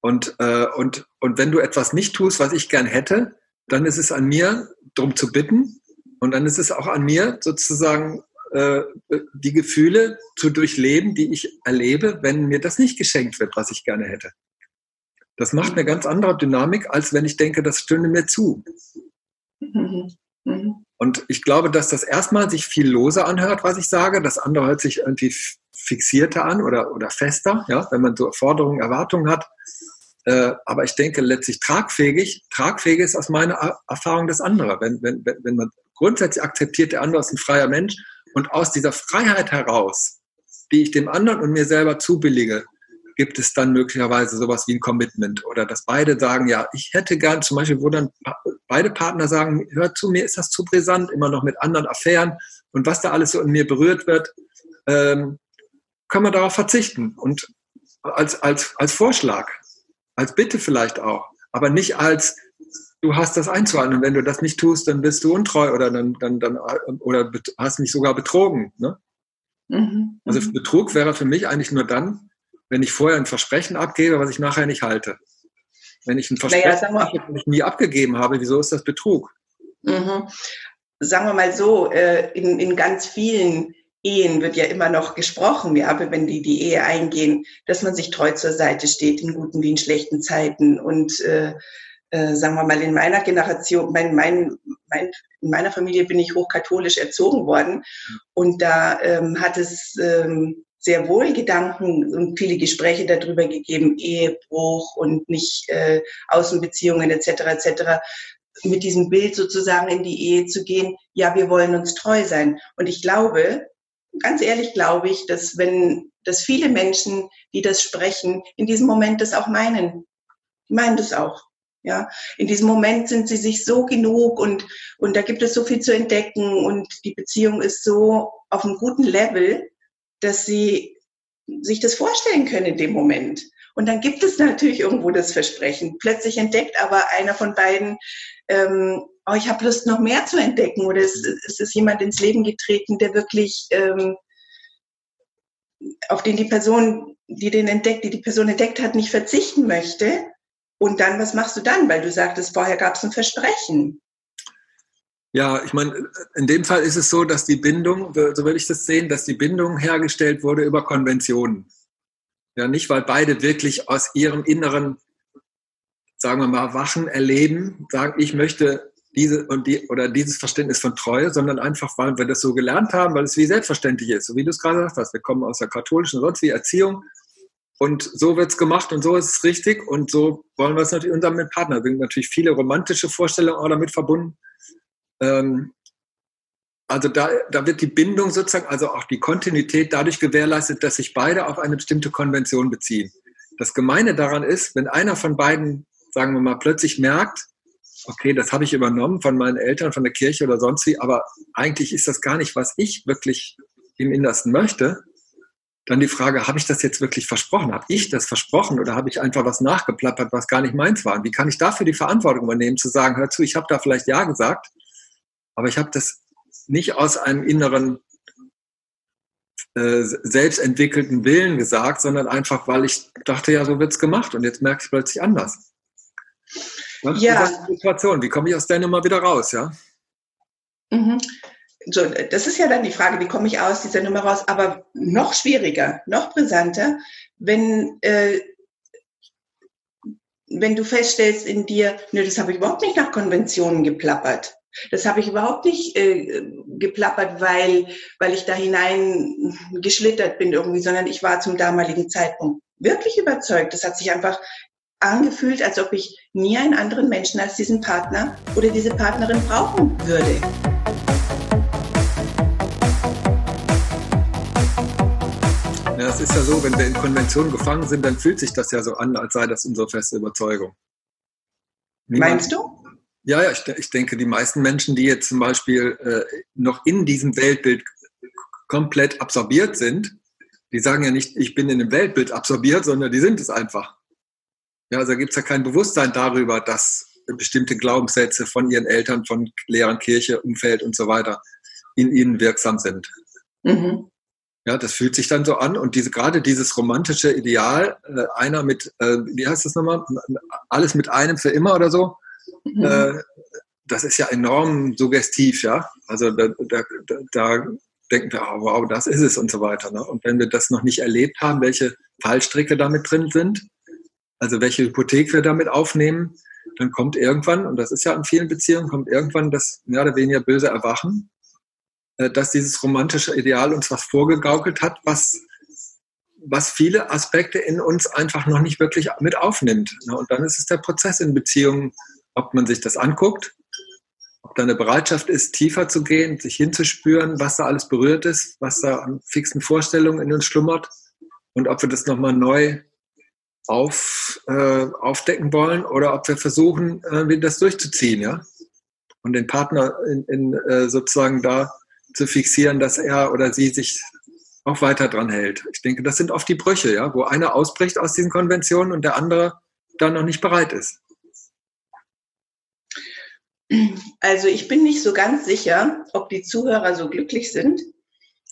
Und, äh, und, und wenn du etwas nicht tust, was ich gern hätte, dann ist es an mir, darum zu bitten. Und dann ist es auch an mir, sozusagen äh, die Gefühle zu durchleben, die ich erlebe, wenn mir das nicht geschenkt wird, was ich gerne hätte. Das macht eine ganz andere Dynamik, als wenn ich denke, das stünde mir zu. Und ich glaube, dass das erstmal sich viel loser anhört, was ich sage. Das andere hört sich irgendwie fixierter an oder, oder fester, ja, wenn man so Forderungen, Erwartungen hat. Äh, aber ich denke letztlich tragfähig. Tragfähig ist aus meiner Erfahrung das andere. Wenn, wenn, wenn man grundsätzlich akzeptiert, der andere ist ein freier Mensch und aus dieser Freiheit heraus, die ich dem anderen und mir selber zubillige, gibt es dann möglicherweise sowas wie ein Commitment. Oder dass beide sagen, ja, ich hätte gern, zum Beispiel, wo dann beide Partner sagen, hör zu, mir ist das zu brisant, immer noch mit anderen Affären und was da alles so in mir berührt wird, ähm, können wir darauf verzichten. Und als, als, als Vorschlag als Bitte vielleicht auch, aber nicht als du hast das einzuhalten und wenn du das nicht tust, dann bist du untreu oder dann, dann, dann oder hast mich sogar betrogen. Ne? Mhm. Also mhm. Betrug wäre für mich eigentlich nur dann, wenn ich vorher ein Versprechen abgebe, was ich nachher nicht halte. Wenn ich ein Versprechen naja, mache, das ich nie abgegeben habe, wieso ist das Betrug? Mhm. Sagen wir mal so, äh, in, in ganz vielen Ehen wird ja immer noch gesprochen, ja, wenn die die Ehe eingehen, dass man sich treu zur Seite steht in guten wie in schlechten Zeiten. Und äh, äh, sagen wir mal, in meiner Generation, mein, mein, mein, in meiner Familie bin ich hochkatholisch erzogen worden. Und da ähm, hat es ähm, sehr wohl Gedanken und viele Gespräche darüber gegeben, Ehebruch und nicht äh, Außenbeziehungen etc. etc mit diesem Bild sozusagen in die Ehe zu gehen, ja, wir wollen uns treu sein. Und ich glaube, ganz ehrlich glaube ich, dass wenn, dass viele Menschen, die das sprechen, in diesem Moment das auch meinen. Die meinen das auch. Ja, in diesem Moment sind sie sich so genug und, und da gibt es so viel zu entdecken und die Beziehung ist so auf einem guten Level, dass sie sich das vorstellen können in dem Moment. Und dann gibt es natürlich irgendwo das Versprechen. Plötzlich entdeckt aber einer von beiden, ähm, oh, ich habe Lust, noch mehr zu entdecken oder es, es, ist jemand ins Leben getreten, der wirklich, ähm, auf den die Person, die den entdeckt, die die Person entdeckt hat, nicht verzichten möchte. Und dann, was machst du dann? Weil du sagtest, vorher gab es ein Versprechen. Ja, ich meine, in dem Fall ist es so, dass die Bindung, so würde ich das sehen, dass die Bindung hergestellt wurde über Konventionen. Ja, nicht, weil beide wirklich aus ihrem inneren, sagen wir mal, Wachen erleben, sagen, ich möchte diese und die oder dieses Verständnis von Treue, sondern einfach, weil wir das so gelernt haben, weil es wie selbstverständlich ist, so wie du es gerade gesagt hast. Wir kommen aus der katholischen sonst wie Erziehung und so wird es gemacht und so ist es richtig und so wollen wir es natürlich unserem Partner. Wir sind natürlich viele romantische Vorstellungen auch damit verbunden. Ähm, also da, da wird die Bindung sozusagen, also auch die Kontinuität dadurch gewährleistet, dass sich beide auf eine bestimmte Konvention beziehen. Das Gemeine daran ist, wenn einer von beiden, sagen wir mal, plötzlich merkt, okay, das habe ich übernommen von meinen Eltern, von der Kirche oder sonst wie, aber eigentlich ist das gar nicht, was ich wirklich im Innersten möchte. Dann die Frage, habe ich das jetzt wirklich versprochen? Habe ich das versprochen oder habe ich einfach was nachgeplappert, was gar nicht meins war? Und wie kann ich dafür die Verantwortung übernehmen, zu sagen, hör zu, ich habe da vielleicht Ja gesagt, aber ich habe das nicht aus einem inneren äh, selbst entwickelten Willen gesagt, sondern einfach, weil ich dachte, ja, so wird es gemacht und jetzt merke ich plötzlich anders. Was ja. Situation? Wie komme ich aus der Nummer wieder raus, ja? Mhm. So, das ist ja dann die Frage, wie komme ich aus dieser Nummer raus? Aber noch schwieriger, noch brisanter, wenn, äh, wenn du feststellst in dir, nö, das habe ich überhaupt nicht nach Konventionen geplappert. Das habe ich überhaupt nicht äh, geplappert, weil, weil ich da hinein geschlittert bin irgendwie, sondern ich war zum damaligen Zeitpunkt wirklich überzeugt. Das hat sich einfach angefühlt, als ob ich nie einen anderen Menschen als diesen Partner oder diese Partnerin brauchen würde. Ja, es ist ja so, wenn wir in Konventionen gefangen sind, dann fühlt sich das ja so an, als sei das unsere feste Überzeugung. Niemand, Meinst du? Ja, ja, ich, ich, denke, die meisten Menschen, die jetzt zum Beispiel äh, noch in diesem Weltbild komplett absorbiert sind, die sagen ja nicht, ich bin in dem Weltbild absorbiert, sondern die sind es einfach. Ja, also gibt es ja kein Bewusstsein darüber, dass bestimmte Glaubenssätze von ihren Eltern, von Lehrern, Kirche, Umfeld und so weiter in ihnen wirksam sind. Mhm. Ja, das fühlt sich dann so an und diese, gerade dieses romantische Ideal, äh, einer mit, äh, wie heißt das nochmal? Alles mit einem für immer oder so. Mhm. Äh, das ist ja enorm suggestiv, ja. Also da, da, da denken wir, oh, wow, das ist es und so weiter. Ne? Und wenn wir das noch nicht erlebt haben, welche Fallstricke damit drin sind, also welche Hypothek wir damit aufnehmen, dann kommt irgendwann, und das ist ja in vielen Beziehungen, kommt irgendwann das mehr oder weniger böse Erwachen, dass dieses romantische Ideal uns was vorgegaukelt hat, was, was viele Aspekte in uns einfach noch nicht wirklich mit aufnimmt. Und dann ist es der Prozess in Beziehungen, ob man sich das anguckt, ob da eine Bereitschaft ist, tiefer zu gehen, sich hinzuspüren, was da alles berührt ist, was da an fixen Vorstellungen in uns schlummert und ob wir das nochmal neu auf, äh, aufdecken wollen oder ob wir versuchen, äh, das durchzuziehen, ja. Und den Partner in, in, äh, sozusagen da zu fixieren, dass er oder sie sich auch weiter dran hält. Ich denke, das sind oft die Brüche, ja, wo einer ausbricht aus diesen Konventionen und der andere dann noch nicht bereit ist. Also ich bin nicht so ganz sicher, ob die Zuhörer so glücklich sind,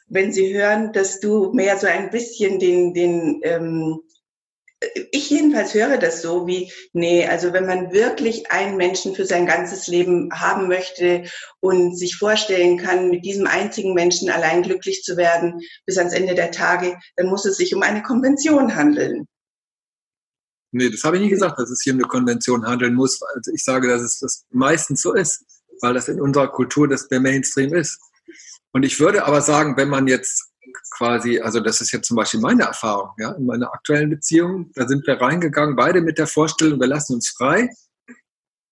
wenn sie hören, dass du mehr so ein bisschen den, den ähm, ich jedenfalls höre das so wie, nee, also wenn man wirklich einen Menschen für sein ganzes Leben haben möchte und sich vorstellen kann, mit diesem einzigen Menschen allein glücklich zu werden bis ans Ende der Tage, dann muss es sich um eine Konvention handeln. Nee, das habe ich nie gesagt, dass es hier um eine Konvention handeln muss. Also ich sage, dass es das meistens so ist, weil das in unserer Kultur das der Mainstream ist. Und ich würde aber sagen, wenn man jetzt quasi, also das ist jetzt zum Beispiel meine Erfahrung, ja, in meiner aktuellen Beziehung, da sind wir reingegangen, beide mit der Vorstellung, wir lassen uns frei.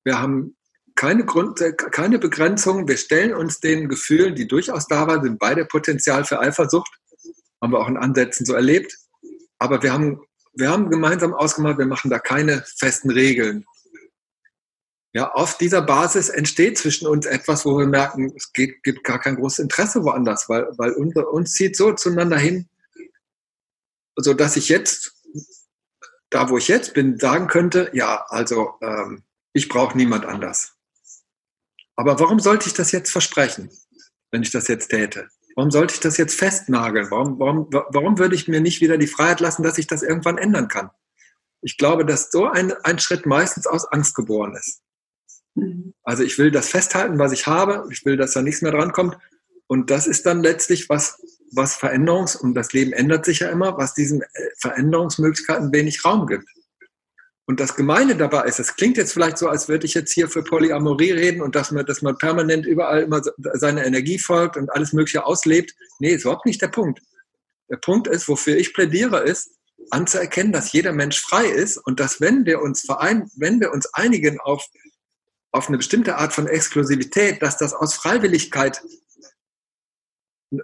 Wir haben keine Grund, keine Begrenzung. Wir stellen uns den Gefühlen, die durchaus da waren, sind beide Potenzial für Eifersucht. Haben wir auch in Ansätzen so erlebt. Aber wir haben, wir haben gemeinsam ausgemacht, wir machen da keine festen Regeln. Ja, auf dieser Basis entsteht zwischen uns etwas, wo wir merken, es geht, gibt gar kein großes Interesse woanders, weil, weil unser, uns zieht so zueinander hin, so dass ich jetzt, da wo ich jetzt bin, sagen könnte, ja, also ähm, ich brauche niemand anders. Aber warum sollte ich das jetzt versprechen, wenn ich das jetzt täte? Warum sollte ich das jetzt festnageln? Warum, warum, warum würde ich mir nicht wieder die Freiheit lassen, dass ich das irgendwann ändern kann? Ich glaube, dass so ein, ein Schritt meistens aus Angst geboren ist. Mhm. Also ich will das festhalten, was ich habe. Ich will, dass da nichts mehr drankommt. Und das ist dann letztlich was, was Veränderungs- und das Leben ändert sich ja immer, was diesen äh, Veränderungsmöglichkeiten wenig Raum gibt. Und das Gemeine dabei ist, es klingt jetzt vielleicht so, als würde ich jetzt hier für Polyamorie reden und dass man, dass man permanent überall immer seine Energie folgt und alles Mögliche auslebt. Nee, ist überhaupt nicht der Punkt. Der Punkt ist, wofür ich plädiere, ist, anzuerkennen, dass jeder Mensch frei ist und dass wenn wir uns verein, wenn wir uns einigen auf auf eine bestimmte Art von Exklusivität, dass das aus Freiwilligkeit,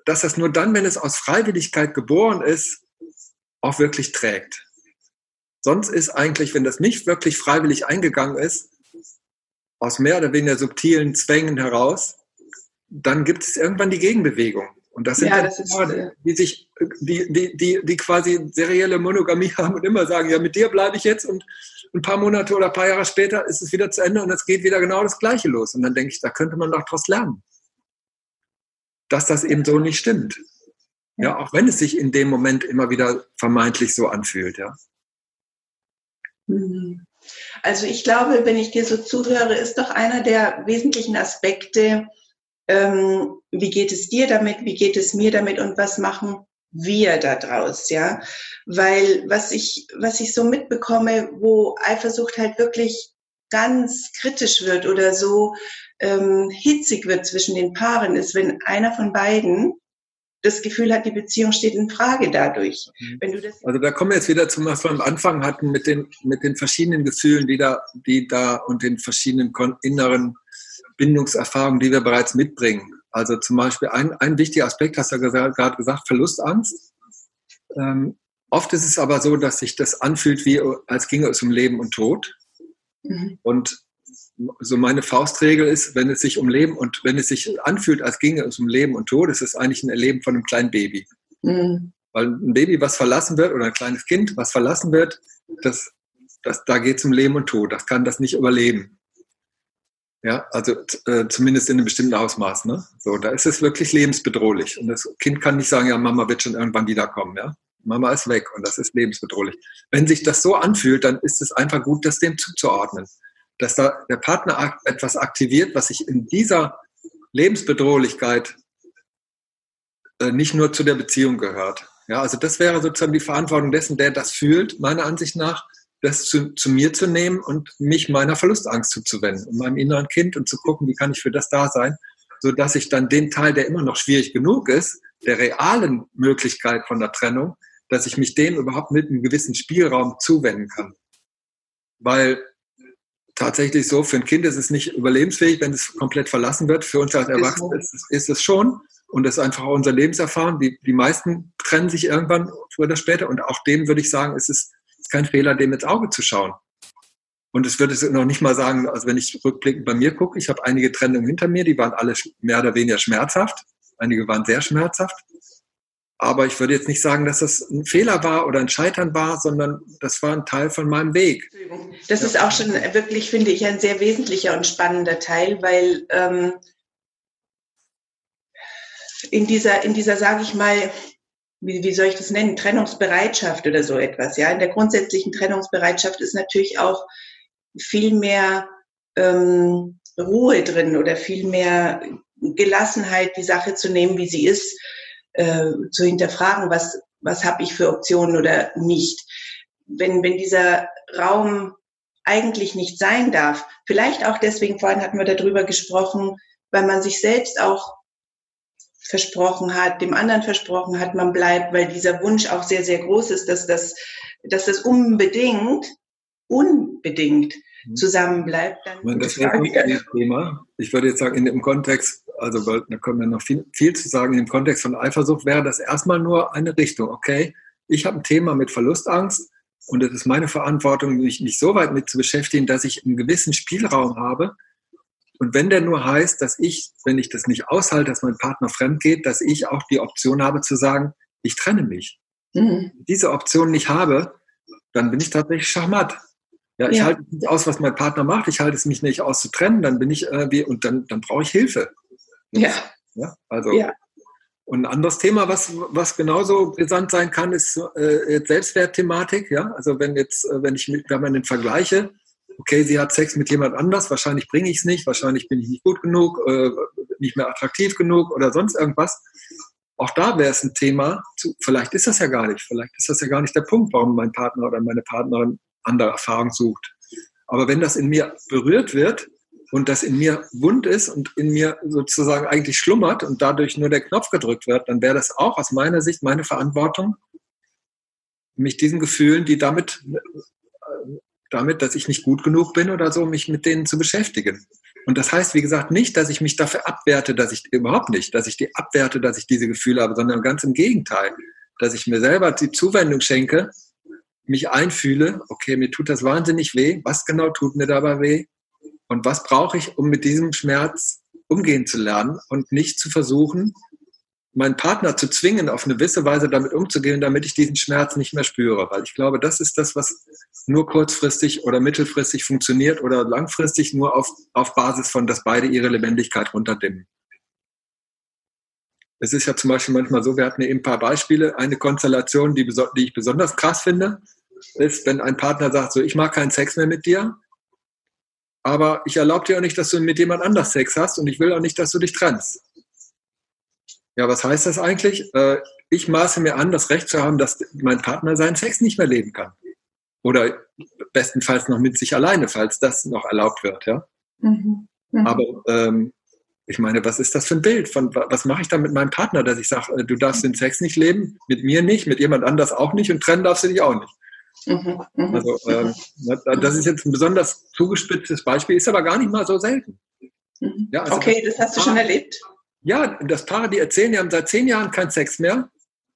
dass das nur dann, wenn es aus Freiwilligkeit geboren ist, auch wirklich trägt. Sonst ist eigentlich, wenn das nicht wirklich freiwillig eingegangen ist, aus mehr oder weniger subtilen Zwängen heraus, dann gibt es irgendwann die Gegenbewegung. Und das sind ja, das ist, Paare, die sich, die, die, die, die quasi serielle Monogamie haben und immer sagen, ja, mit dir bleibe ich jetzt und ein paar Monate oder ein paar Jahre später ist es wieder zu Ende und es geht wieder genau das Gleiche los. Und dann denke ich, da könnte man doch daraus lernen, dass das eben so nicht stimmt. Ja, auch wenn es sich in dem Moment immer wieder vermeintlich so anfühlt, ja. Mhm. Also ich glaube, wenn ich dir so zuhöre, ist doch einer der wesentlichen Aspekte, ähm, wie geht es dir damit, wie geht es mir damit und was machen wir da draus, ja. Weil was ich, was ich so mitbekomme, wo Eifersucht halt wirklich ganz kritisch wird oder so ähm, hitzig wird zwischen den Paaren, ist, wenn einer von beiden das Gefühl hat, die Beziehung steht in Frage dadurch. Mhm. Wenn du das also da kommen wir jetzt wieder zum, was wir am Anfang hatten, mit den, mit den verschiedenen Gefühlen, die da, die da und den verschiedenen inneren Bindungserfahrungen, die wir bereits mitbringen. Also zum Beispiel ein, ein wichtiger Aspekt, hast du ja gerade gesagt, Verlustangst. Ähm, oft ist es aber so, dass sich das anfühlt, wie als ginge es um Leben und Tod. Mhm. Und so meine Faustregel ist, wenn es sich um Leben und wenn es sich anfühlt, als ginge es um Leben und Tod, ist es eigentlich ein Erleben von einem kleinen Baby. Mhm. Weil ein Baby, was verlassen wird, oder ein kleines Kind, was verlassen wird, das, das, da geht es um Leben und Tod. Das kann das nicht überleben. Ja, also äh, zumindest in einem bestimmten Ausmaß. Ne? So, da ist es wirklich lebensbedrohlich. Und das Kind kann nicht sagen, ja, Mama wird schon irgendwann wiederkommen. Ja? Mama ist weg und das ist lebensbedrohlich. Wenn sich das so anfühlt, dann ist es einfach gut, das dem zuzuordnen dass da der Partner etwas aktiviert, was sich in dieser Lebensbedrohlichkeit äh, nicht nur zu der Beziehung gehört. Ja, also das wäre sozusagen die Verantwortung dessen, der das fühlt, meiner Ansicht nach, das zu, zu mir zu nehmen und mich meiner Verlustangst zuzuwenden und meinem inneren Kind und zu gucken, wie kann ich für das da sein, so dass ich dann den Teil, der immer noch schwierig genug ist, der realen Möglichkeit von der Trennung, dass ich mich dem überhaupt mit einem gewissen Spielraum zuwenden kann. Weil tatsächlich so, für ein Kind ist es nicht überlebensfähig, wenn es komplett verlassen wird. Für uns als Erwachsene ist, es, ist es schon. Und das ist einfach unser Lebenserfahren. Die, die meisten trennen sich irgendwann früher oder später. Und auch dem würde ich sagen, es kein Fehler, dem ins Auge zu schauen. Und es würde noch nicht mal sagen, also wenn ich rückblickend bei mir gucke, ich habe einige Trennungen hinter mir, die waren alle mehr oder weniger schmerzhaft. Einige waren sehr schmerzhaft. Aber ich würde jetzt nicht sagen, dass das ein Fehler war oder ein Scheitern war, sondern das war ein Teil von meinem Weg. Das ist auch schon wirklich, finde ich, ein sehr wesentlicher und spannender Teil, weil ähm, in dieser, in dieser, sage ich mal, wie, wie soll ich das nennen, Trennungsbereitschaft oder so etwas. Ja, in der grundsätzlichen Trennungsbereitschaft ist natürlich auch viel mehr ähm, Ruhe drin oder viel mehr Gelassenheit, die Sache zu nehmen, wie sie ist äh, zu hinterfragen, was, was habe ich für Optionen oder nicht. Wenn, wenn dieser Raum eigentlich nicht sein darf, vielleicht auch deswegen, vorhin hatten wir darüber gesprochen, weil man sich selbst auch versprochen hat, dem anderen versprochen hat, man bleibt, weil dieser Wunsch auch sehr, sehr groß ist, dass das, dass das unbedingt, unbedingt mhm. zusammenbleibt. Dann das wäre ein Thema. Ich würde jetzt sagen, in dem Kontext also da können wir noch viel, viel zu sagen im Kontext von Eifersucht, wäre das erstmal nur eine Richtung. Okay, ich habe ein Thema mit Verlustangst und es ist meine Verantwortung, mich nicht so weit mit zu beschäftigen, dass ich einen gewissen Spielraum habe. Und wenn der nur heißt, dass ich, wenn ich das nicht aushalte, dass mein Partner fremd geht, dass ich auch die Option habe zu sagen, ich trenne mich. Mhm. Diese Option nicht habe, dann bin ich tatsächlich schachmatt. Ja, ich ja. halte nicht aus, was mein Partner macht. Ich halte es mich nicht aus zu trennen. Dann bin ich irgendwie, und dann, dann brauche ich Hilfe. Ja. ja also. Ja. Und ein anderes Thema, was, was genauso brisant sein kann, ist äh, Selbstwertthematik. Ja? Also wenn jetzt, äh, wenn ich mit, wenn man den vergleiche, okay, sie hat Sex mit jemand anders, wahrscheinlich bringe ich es nicht, wahrscheinlich bin ich nicht gut genug, äh, nicht mehr attraktiv genug oder sonst irgendwas. Auch da wäre es ein Thema, zu, vielleicht ist das ja gar nicht, vielleicht ist das ja gar nicht der Punkt, warum mein Partner oder meine Partnerin andere Erfahrung sucht. Aber wenn das in mir berührt wird, und das in mir wund ist und in mir sozusagen eigentlich schlummert und dadurch nur der Knopf gedrückt wird, dann wäre das auch aus meiner Sicht meine Verantwortung, mich diesen Gefühlen, die damit, damit, dass ich nicht gut genug bin oder so, mich mit denen zu beschäftigen. Und das heißt, wie gesagt, nicht, dass ich mich dafür abwerte, dass ich überhaupt nicht, dass ich die abwerte, dass ich diese Gefühle habe, sondern ganz im Gegenteil, dass ich mir selber die Zuwendung schenke, mich einfühle, okay, mir tut das wahnsinnig weh, was genau tut mir dabei weh? Und was brauche ich, um mit diesem Schmerz umgehen zu lernen und nicht zu versuchen, meinen Partner zu zwingen, auf eine gewisse Weise damit umzugehen, damit ich diesen Schmerz nicht mehr spüre. Weil ich glaube, das ist das, was nur kurzfristig oder mittelfristig funktioniert oder langfristig nur auf, auf Basis von, dass beide ihre Lebendigkeit runterdimmen. Es ist ja zum Beispiel manchmal so, wir hatten eben ein paar Beispiele. Eine Konstellation, die, die ich besonders krass finde, ist, wenn ein Partner sagt, so, ich mag keinen Sex mehr mit dir, aber ich erlaube dir auch nicht, dass du mit jemand anders Sex hast und ich will auch nicht, dass du dich trennst. Ja, was heißt das eigentlich? Äh, ich maße mir an, das Recht zu haben, dass mein Partner seinen Sex nicht mehr leben kann. Oder bestenfalls noch mit sich alleine, falls das noch erlaubt wird. Ja? Mhm. Mhm. Aber ähm, ich meine, was ist das für ein Bild? Von, was mache ich da mit meinem Partner, dass ich sage, äh, du darfst den Sex nicht leben, mit mir nicht, mit jemand anders auch nicht und trennen darfst du dich auch nicht. Mhm, mhm. also ähm, das ist jetzt ein besonders zugespitztes Beispiel, ist aber gar nicht mal so selten. Mhm. Ja, also okay, das, das hast du schon erlebt? Ja, das Paar, die erzählen, die haben seit zehn Jahren keinen Sex mehr.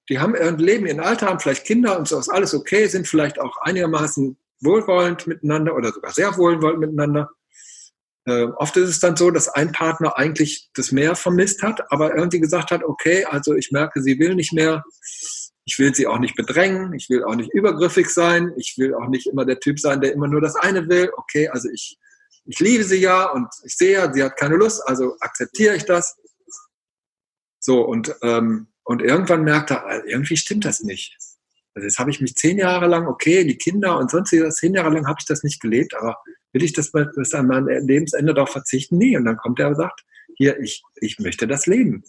Die haben ein Leben in Alter, haben vielleicht Kinder und so ist alles okay, sind vielleicht auch einigermaßen wohlwollend miteinander oder sogar sehr wohlwollend miteinander. Äh, oft ist es dann so, dass ein Partner eigentlich das mehr vermisst hat, aber irgendwie gesagt hat, okay, also ich merke, sie will nicht mehr. Ich will sie auch nicht bedrängen, ich will auch nicht übergriffig sein, ich will auch nicht immer der Typ sein, der immer nur das eine will. Okay, also ich, ich liebe sie ja und ich sehe ja, sie hat keine Lust, also akzeptiere ich das. So, und, ähm, und irgendwann merkt er, äh, irgendwie stimmt das nicht. Also jetzt habe ich mich zehn Jahre lang, okay, die Kinder und sonstiges, zehn Jahre lang habe ich das nicht gelebt, aber will ich das bis an mein Lebensende darauf verzichten? Nee. Und dann kommt er und sagt, hier, ich, ich möchte das leben.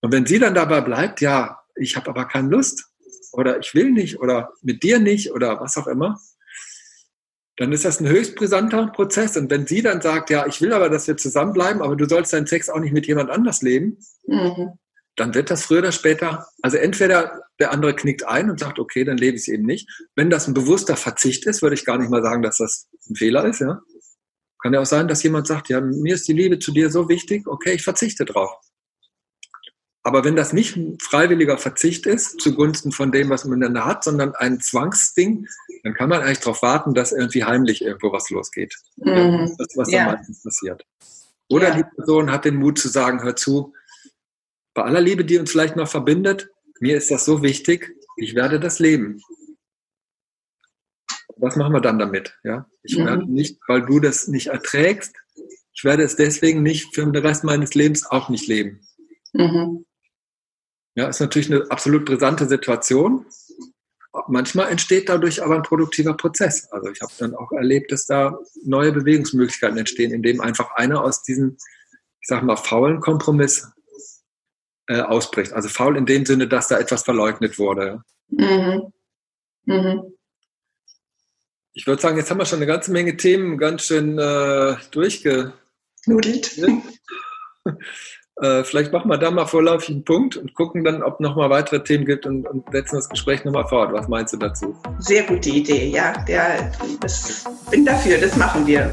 Und wenn sie dann dabei bleibt, ja, ich habe aber keine Lust oder ich will nicht oder mit dir nicht oder was auch immer, dann ist das ein höchst brisanter Prozess. Und wenn sie dann sagt, ja, ich will aber, dass wir zusammenbleiben, aber du sollst deinen Sex auch nicht mit jemand anders leben, mhm dann wird das früher oder später, also entweder der andere knickt ein und sagt, okay, dann lebe ich es eben nicht. Wenn das ein bewusster Verzicht ist, würde ich gar nicht mal sagen, dass das ein Fehler ist. Ja? Kann ja auch sein, dass jemand sagt, ja, mir ist die Liebe zu dir so wichtig, okay, ich verzichte drauf. Aber wenn das nicht ein freiwilliger Verzicht ist, zugunsten von dem, was man dann hat, sondern ein Zwangsding, dann kann man eigentlich darauf warten, dass irgendwie heimlich irgendwo was losgeht. Mhm. Das ist, was ja. dann meistens passiert. Oder ja. die Person hat den Mut zu sagen, hör zu, bei aller Liebe, die uns vielleicht noch verbindet, mir ist das so wichtig, ich werde das leben. Was machen wir dann damit? Ja? Ich mhm. werde nicht, weil du das nicht erträgst, ich werde es deswegen nicht für den Rest meines Lebens auch nicht leben. Mhm. Ja, ist natürlich eine absolut brisante Situation. Manchmal entsteht dadurch aber ein produktiver Prozess. Also ich habe dann auch erlebt, dass da neue Bewegungsmöglichkeiten entstehen, indem einfach einer aus diesem, ich sage mal, faulen Kompromiss äh, ausbricht. Also faul in dem Sinne, dass da etwas verleugnet wurde. Mhm. Mhm. Ich würde sagen, jetzt haben wir schon eine ganze Menge Themen ganz schön äh, durchgenudelt. äh, vielleicht machen wir da mal vorläufig einen Punkt und gucken dann, ob es nochmal weitere Themen gibt und, und setzen das Gespräch nochmal fort. Was meinst du dazu? Sehr gute Idee, ja. Der, das, bin dafür, das machen wir.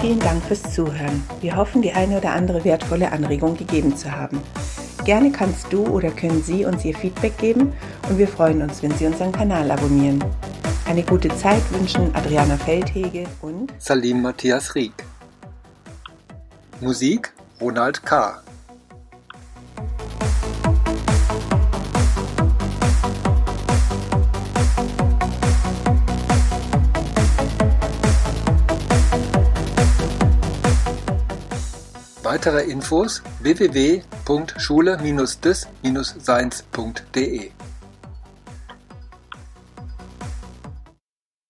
Vielen Dank fürs Zuhören. Wir hoffen, die eine oder andere wertvolle Anregung gegeben zu haben. Gerne kannst du oder können Sie uns Ihr Feedback geben und wir freuen uns, wenn Sie unseren Kanal abonnieren. Eine gute Zeit wünschen Adriana Feldhege und Salim Matthias Rieck. Musik Ronald K. Weitere Infos www.schule-des-seins.de